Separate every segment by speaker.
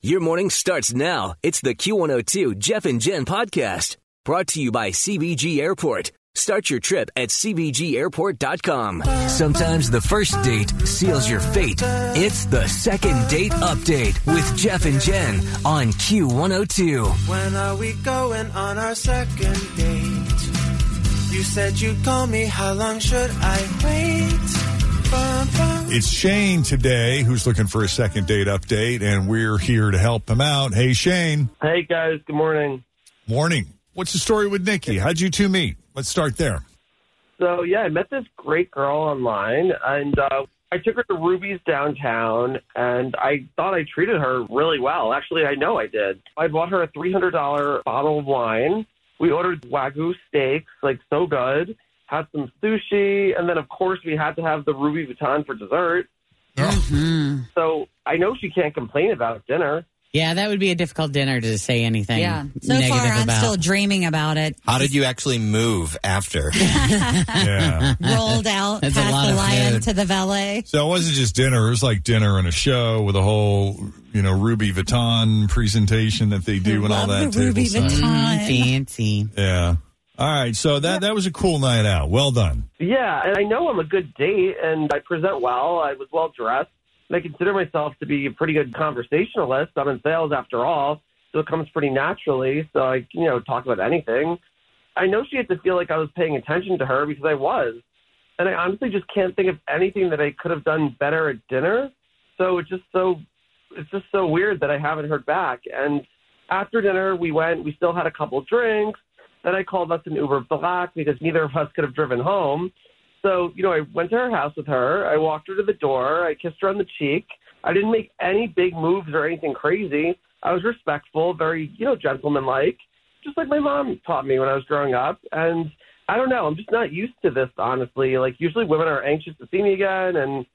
Speaker 1: Your morning starts now. It's the Q102 Jeff and Jen podcast brought to you by CVG Airport. Start your trip at CVGAirport.com. Sometimes the first date seals your fate. It's the second date update with Jeff and Jen on Q102.
Speaker 2: When are we going on our second date? You said you'd call me. How long should I wait?
Speaker 3: It's Shane today who's looking for a second date update, and we're here to help him out. Hey, Shane.
Speaker 4: Hey guys, good morning.
Speaker 3: Morning. What's the story with Nikki? How'd you two meet? Let's start there.
Speaker 4: So yeah, I met this great girl online, and uh, I took her to Ruby's downtown, and I thought I treated her really well. Actually, I know I did. I bought her a three hundred dollar bottle of wine. We ordered wagyu steaks, like so good. Had some sushi, and then of course we had to have the Ruby Vuitton for dessert. So I know she can't complain about dinner.
Speaker 5: Yeah, that would be a difficult dinner to say anything.
Speaker 6: Yeah. So
Speaker 5: negative
Speaker 6: far, I'm
Speaker 5: about.
Speaker 6: still dreaming about it.
Speaker 7: How did you actually move after?
Speaker 3: Yeah.
Speaker 6: Rolled out
Speaker 5: That's a
Speaker 6: past
Speaker 5: lot
Speaker 6: the
Speaker 5: of
Speaker 6: lion
Speaker 5: food.
Speaker 6: to the valet.
Speaker 3: So it wasn't just dinner. It was like dinner and a show with a whole, you know, Ruby Vuitton presentation that they do and all that.
Speaker 6: the Ruby. Vuitton.
Speaker 5: Mm, fancy.
Speaker 3: Yeah. All right. So that that was a cool night out. Well done.
Speaker 4: Yeah, and I know I'm a good date, and I present well. I was well dressed, and I consider myself to be a pretty good conversationalist. I'm in sales after all, so it comes pretty naturally. So I, you know, talk about anything. I know she had to feel like I was paying attention to her because I was, and I honestly just can't think of anything that I could have done better at dinner. So it's just so, it's just so weird that I haven't heard back. And after dinner, we went. We still had a couple drinks. Then I called us an Uber Black because neither of us could have driven home. So, you know, I went to her house with her. I walked her to the door. I kissed her on the cheek. I didn't make any big moves or anything crazy. I was respectful, very, you know, gentlemanlike, just like my mom taught me when I was growing up. And I don't know, I'm just not used to this, honestly. Like, usually women are anxious to see me again. And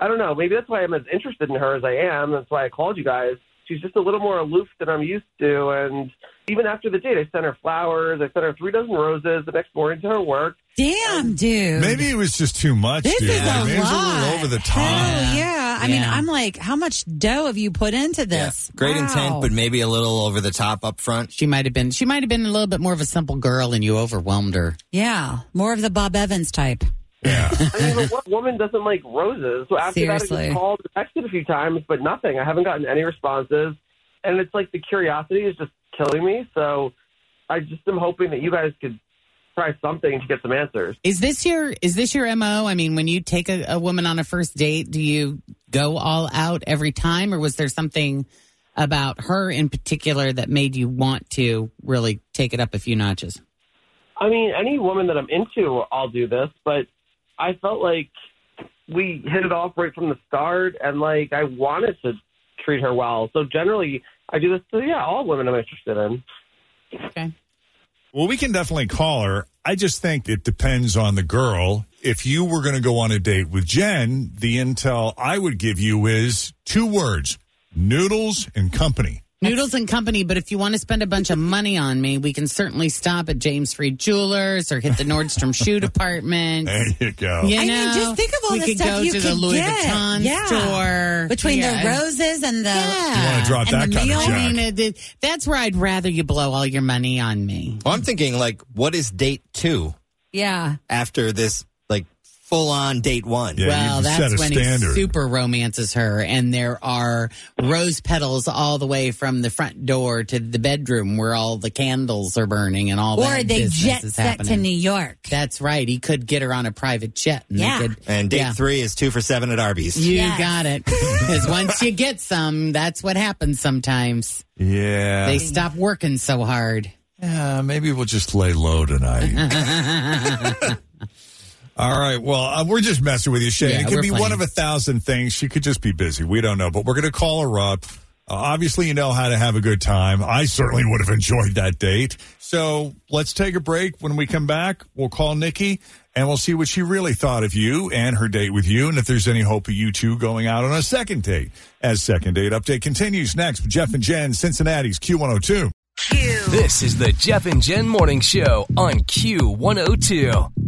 Speaker 4: I don't know, maybe that's why I'm as interested in her as I am. That's why I called you guys. She's just a little more aloof than I'm used to. And even after the date, I sent her flowers. I sent her three dozen roses the next morning to her work.
Speaker 6: Damn, dude.
Speaker 3: Maybe it was just too much,
Speaker 6: This
Speaker 3: dude.
Speaker 6: is a
Speaker 3: Like, maybe it was a little over the top.
Speaker 6: Hell yeah. I mean, I'm like, how much dough have you put into this?
Speaker 7: Great
Speaker 6: Wow.
Speaker 7: intent, but maybe a little over the top up front.
Speaker 5: She might have been. She might have been a little bit more of a simple girl, and you overwhelmed her.
Speaker 6: yeah, more of the Bob Evans type.
Speaker 3: Yeah.
Speaker 4: I mean, but what woman doesn't like roses? So after that, I just called and texted a few times, but nothing. I haven't gotten any responses. And it's like the curiosity is just killing me. So I just am hoping that you guys could try something to get some answers.
Speaker 5: Is this your is this your mo? I mean, when you take a, a woman on a first date, do you go all out every time, or was there something about her in particular that made you want to really take it up a few notches?
Speaker 4: I mean, any woman that I'm into, I'll do this, but I felt like we hit it off right from the start, and like I wanted to treat her well. So generally, I do this to yeah, all women I'm interested in.
Speaker 5: Okay.
Speaker 3: Well, we can definitely call her. I just think it depends on the girl. If you were going to go on a date with Jen, the intel I would give you is two words noodles and company.
Speaker 5: Noodles and Company, but if you want to spend a bunch of money on me, we can certainly stop at James Free Jewelers or hit the Nordstrom Shoe Department.
Speaker 3: There you go.
Speaker 5: You
Speaker 6: I mean, just think of all
Speaker 5: we
Speaker 6: the
Speaker 5: could
Speaker 6: stuff
Speaker 5: go
Speaker 6: you
Speaker 5: to
Speaker 6: could
Speaker 5: the Louis
Speaker 6: get.
Speaker 5: Vuitton
Speaker 6: Yeah.
Speaker 5: store
Speaker 6: Between
Speaker 5: Yeah.
Speaker 6: the roses and the.
Speaker 5: Yeah.
Speaker 3: You want to drop
Speaker 6: And
Speaker 3: that
Speaker 6: the
Speaker 3: kind
Speaker 6: meal?
Speaker 3: of
Speaker 5: I mean, it, it- that's where I'd rather you blow all your money on me.
Speaker 7: Well, I'm thinking, like, what is date two
Speaker 6: Yeah.
Speaker 7: after this, like, full on date one.
Speaker 3: Yeah,
Speaker 5: well, that's when
Speaker 3: standard.
Speaker 5: he super romances her, and there are rose petals all the way from the front door to the bedroom where all the candles are burning and all
Speaker 6: Or
Speaker 5: that.
Speaker 6: they
Speaker 5: business
Speaker 6: jet
Speaker 5: is
Speaker 6: set
Speaker 5: happening.
Speaker 6: to New York.
Speaker 5: That's right. He could get her on a private jet. And
Speaker 6: Yeah.
Speaker 5: Could,
Speaker 7: And date
Speaker 5: yeah.
Speaker 7: three is two for seven at Arby's.
Speaker 5: You
Speaker 6: Yes.
Speaker 5: got it. Because once you get some, that's what happens sometimes.
Speaker 3: Yeah.
Speaker 5: They stop working so hard.
Speaker 3: Yeah, maybe we'll just lay low tonight. All right. Well, uh, we're just messing with you, Shane.
Speaker 5: Yeah,
Speaker 3: it could
Speaker 5: we're
Speaker 3: be one of a thousand things. She could just be busy. We don't know, but we're going to call her up. Uh, obviously, you know how to have a good time. I certainly would have enjoyed that date. So let's take a break. When we come back, we'll call Nikki and we'll see what she really thought of you and her date with you, and if there's any hope of you two going out on a second date. As second date update continues next with Jeff and Jen, Cincinnati's Q102. Q.
Speaker 1: This is the Jeff and Jen Morning Show on Q102.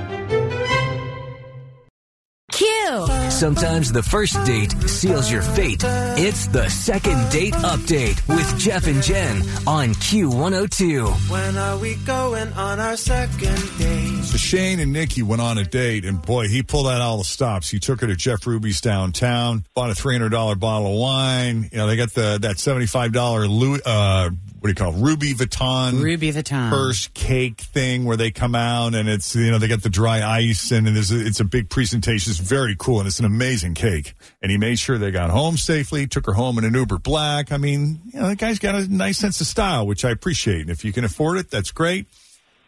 Speaker 6: Q.
Speaker 1: Sometimes the first date seals your fate. It's the second date update with Jeff and Jen on Q102.
Speaker 2: When are we going on our second date?
Speaker 3: So Shane and Nikki went on a date, and boy, he pulled out all the stops. He took her to Jeff Ruby's downtown, bought a three hundred dollar bottle of wine. You know, they got the that seventy five dollar Louis, uh, what do you call it? Ruby Vuitton
Speaker 5: Ruby Vuitton.
Speaker 3: purse cake thing where they come out and it's you know they got the dry ice and there's a, it's a big presentation. It's very cool and it's an amazing cake. And he made sure they got home safely. Took her home in an Uber Black. I mean, you know, that guy's got a nice sense of style, which I appreciate. And if you can afford it, that's great.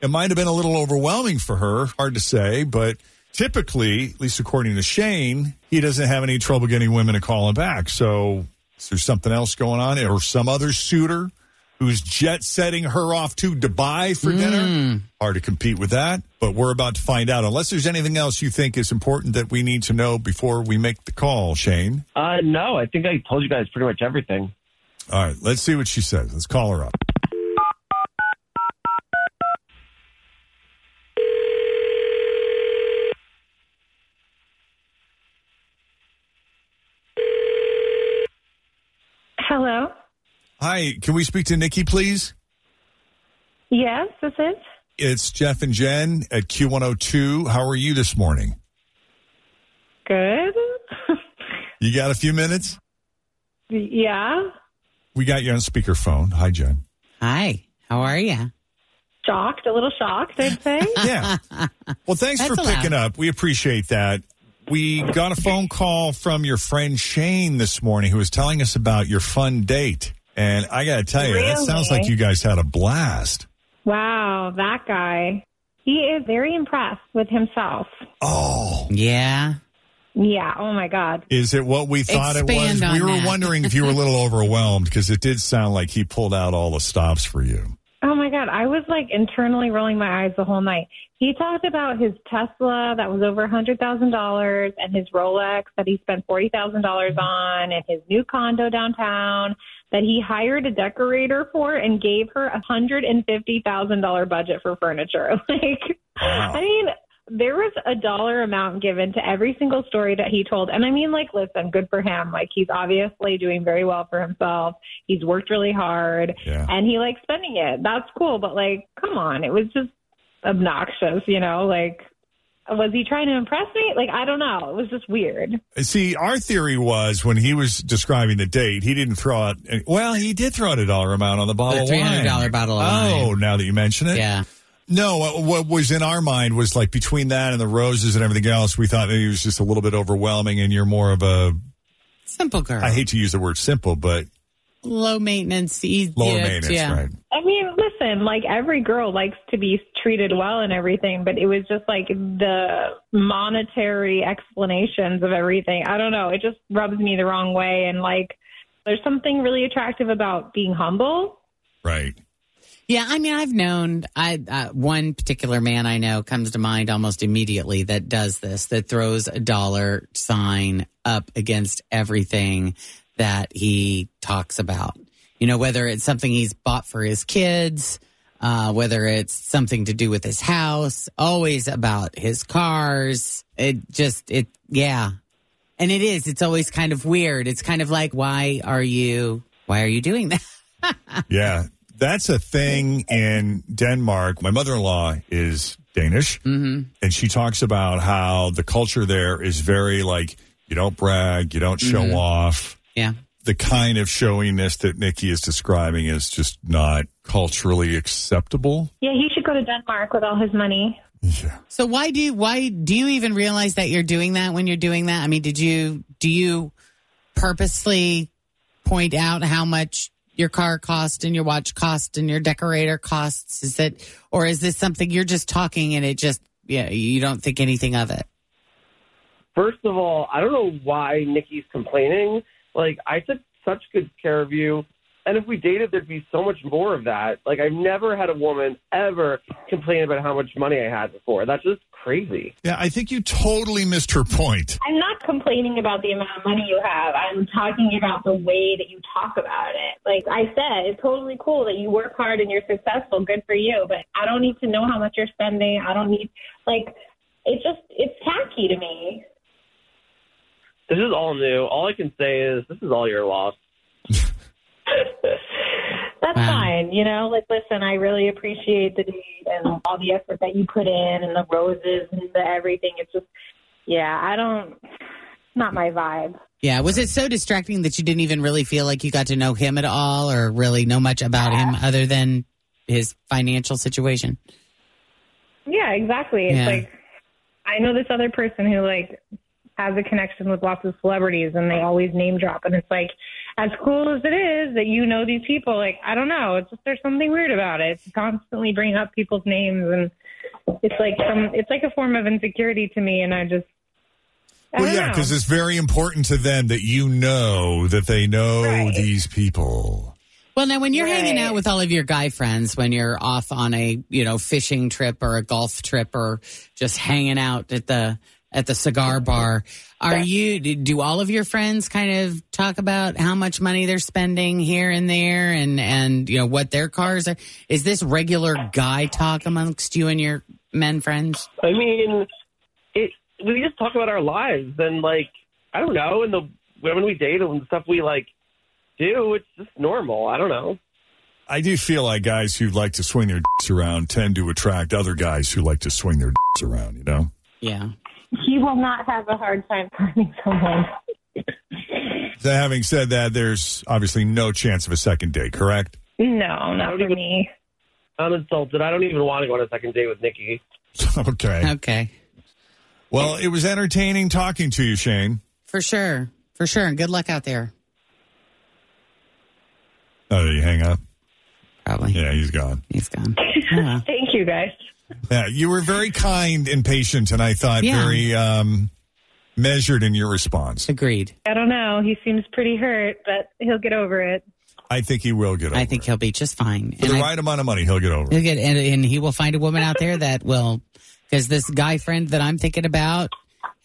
Speaker 3: It might have been a little overwhelming for her, hard to say, but typically, at least according to Shane, he doesn't have any trouble getting women to call him back. So is there something else going on or some other suitor who's jet setting her off to Dubai for dinner? Hard to compete with that, but we're about to find out. Unless there's anything else you think is important that we need to know before we make the call, Shane.
Speaker 4: Uh, no, I think I told you guys pretty much everything.
Speaker 3: All right, let's see what she says. Let's call her up.
Speaker 8: Hello.
Speaker 3: Hi, can we speak to Nikki, please?
Speaker 8: Yes, this is.
Speaker 3: It's Jeff and Jen at Q102. How are you this morning?
Speaker 8: Good.
Speaker 3: You got a few minutes?
Speaker 8: yeah.
Speaker 3: We got you on speakerphone. Hi, Jen.
Speaker 5: Hi. How are you?
Speaker 8: Shocked, a little shocked, I'd say.
Speaker 3: Yeah. Well, thanks
Speaker 5: That's
Speaker 3: for
Speaker 5: allowed.
Speaker 3: picking up. We appreciate that. We got a phone call from your friend Shane this morning who was telling us about your fun date. And I got to tell you, that sounds like you guys had a blast.
Speaker 8: wow, that guy. He is very impressed with himself.
Speaker 3: Oh,
Speaker 5: Yeah.
Speaker 8: Yeah. Oh my God.
Speaker 3: is it what we thought it was? We were
Speaker 5: that.
Speaker 3: wondering if you were a little overwhelmed because it did sound like he pulled out all the stops for you.
Speaker 8: Oh my God. I was like internally rolling my eyes the whole night. He talked about his Tesla that was over a $100,000 and his Rolex that he spent $40,000 on and his new condo downtown that he hired a decorator for and gave her a $150,000 budget for furniture. Like, I mean, there was a dollar amount given to every single story that he told. And I mean, like, listen, good for him. Like, he's obviously doing very well for himself. He's worked really hard
Speaker 3: Yeah.
Speaker 8: and he likes spending it. That's cool. But, like, come on. It was just obnoxious, you know? Like, was he trying to impress me? Like, I don't know. It was just weird.
Speaker 3: See, our theory was when he was describing the date, he didn't throw out. Well, he did throw out a dollar amount on the bottle
Speaker 5: The
Speaker 3: of wine.
Speaker 5: $300 bottle of
Speaker 3: Oh,
Speaker 5: wine.
Speaker 3: now that you mention it,
Speaker 5: Yeah.
Speaker 3: No, what- what was in our mind was like between that and the roses and everything else, we thought that he was just a little bit overwhelming, and you're more of a.
Speaker 5: Simple girl.
Speaker 3: I hate to use the word simple, but
Speaker 5: Low maintenance, easy.
Speaker 3: lower maintenance,
Speaker 5: yeah.
Speaker 3: right?
Speaker 8: I mean, listen, like every girl likes to be treated well and everything, but it was just like the monetary explanations of everything. I don't know. It just rubs me the wrong way. And like, there's something really attractive about being humble.
Speaker 3: Right.
Speaker 5: Yeah, I mean, I've known I uh, one particular man I know comes to mind almost immediately that does this, that throws a dollar sign up against everything that he talks about. You know, whether it's something he's bought for his kids, uh, whether it's something to do with his house, always about his cars. It just, it, yeah. And it is, it's always kind of weird. It's kind of like, why are you, why are you doing that?
Speaker 3: Yeah, that's a thing in Denmark. My mother in law is Danish,
Speaker 5: Mm-hmm.
Speaker 3: and she talks about how the culture there is very like you don't brag, you don't show
Speaker 5: Mhm.
Speaker 3: off.
Speaker 5: Yeah.
Speaker 3: The kind of showiness that Nikki is describing is just not culturally acceptable.
Speaker 8: Yeah, he should go to Denmark with all his money. Yeah.
Speaker 5: So why do you, why do you even realize that you're doing that when you're doing that? I mean, did you do you purposely point out how much your car cost and your watch cost and your decorator costs? Is it or is this something you're just talking and it just yeah you don't think anything of it?
Speaker 4: First of all, I don't know why Nikki's complaining. Like, I took such good care of you. And if we dated, there'd be so much more of that. Like, I've never had a woman ever complain about how much money I had before. That's just crazy.
Speaker 3: Yeah, I think you totally missed her point.
Speaker 8: I'm not complaining about the amount of money you have. I'm talking about the way that you talk about it. Like I said, it's totally cool that you work hard and you're successful. Good for you. But I don't need to know how much you're spending. I don't need, like, it just, it's tacky to me.
Speaker 4: This is all new. All I can say is this is all your loss.
Speaker 8: That's fine. You know, like, listen, I really appreciate the date and all the effort that you put in and the roses and the everything. It's just, yeah, I don't, not my vibe.
Speaker 5: Yeah, was it so distracting that you didn't even really feel like you got to know him at all or really know much about him other than his financial situation?
Speaker 8: Yeah, exactly. It's like I know this other person who like has a connection with lots of celebrities and they always name drop and it's like as cool as it is that you know these people, like I don't know, it's just there's something weird about it. It's constantly bringing up people's names and it's like some it's like a form of insecurity to me and I just I
Speaker 3: Well, yeah, because it's very important to them that you know that they know
Speaker 8: Right.
Speaker 3: these people.
Speaker 5: Well, now when you're hanging out with all of your guy friends, when you're off on a you know fishing trip or a golf trip or just hanging out at the at the cigar bar, are you do all of your friends kind of talk about how much money they're spending here and there and and you know what their cars are? Is this regular guy talk amongst you and your men friends?
Speaker 4: I mean, it. We just talk about our lives and like I don't know, and the when we date and stuff we like do, it's just normal. I don't know.
Speaker 3: I do feel like guys who like to swing their dicks around tend to attract other guys who like to swing their dicks around, you know?
Speaker 5: Yeah.
Speaker 8: He will not have a hard time finding someone.
Speaker 3: So having said that, there's obviously no chance of a second date, correct?
Speaker 8: No, not for me.
Speaker 4: I'm insulted. I don't even want to go on a second date with Nikki.
Speaker 3: okay.
Speaker 5: Okay.
Speaker 3: Well, it was entertaining talking to you, Shane.
Speaker 5: For sure. For sure. And good luck out there.
Speaker 3: Oh, did you hang up?
Speaker 5: Probably.
Speaker 3: Yeah, he's gone.
Speaker 5: He's gone. Uh-huh.
Speaker 8: Thank you guys.
Speaker 3: Yeah, you were very kind and patient, and I thought
Speaker 5: Yeah.
Speaker 3: very um, measured in your response.
Speaker 5: Agreed.
Speaker 8: I don't know. He seems pretty hurt, but he'll get over it.
Speaker 3: I think he will get over it.
Speaker 5: I think he'll be just fine.
Speaker 3: it. For the
Speaker 5: And I-
Speaker 3: right amount of money, he'll get over it.
Speaker 5: He'll get, and, and he will find a woman out there that will, because this guy friend that I'm thinking about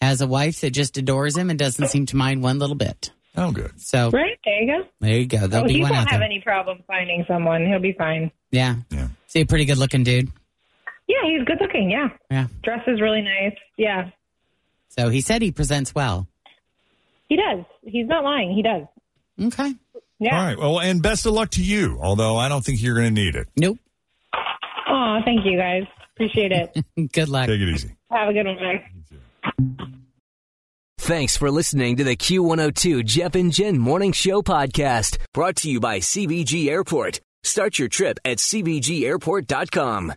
Speaker 5: has a wife that just adores him and doesn't seem to mind one little bit.
Speaker 3: Oh, good.
Speaker 5: So
Speaker 8: Right there you go.
Speaker 5: there you go. There'll
Speaker 8: oh,
Speaker 5: be
Speaker 8: he
Speaker 5: one
Speaker 8: won't
Speaker 5: out
Speaker 8: have
Speaker 5: there.
Speaker 8: any problem finding someone. He'll be fine.
Speaker 5: yeah.
Speaker 3: Yeah.
Speaker 5: See, a pretty good looking dude.
Speaker 8: Yeah, he's good looking. Yeah,
Speaker 5: Yeah.
Speaker 8: dresses really nice. Yeah,
Speaker 5: So he said he presents well.
Speaker 8: he does. He's not lying. He does.
Speaker 5: Okay.
Speaker 8: Yeah.
Speaker 3: All right. Well, and best of luck to you, although I don't think you're going to need it.
Speaker 5: Nope.
Speaker 8: Oh, thank you guys. Appreciate it.
Speaker 5: Good luck.
Speaker 3: Take it easy.
Speaker 8: Have a good one, guys.
Speaker 1: Thanks for listening to the Q102 Jeff and Jen Morning Show podcast, brought to you by CVG Airport. Start your trip at CVGAirport.com.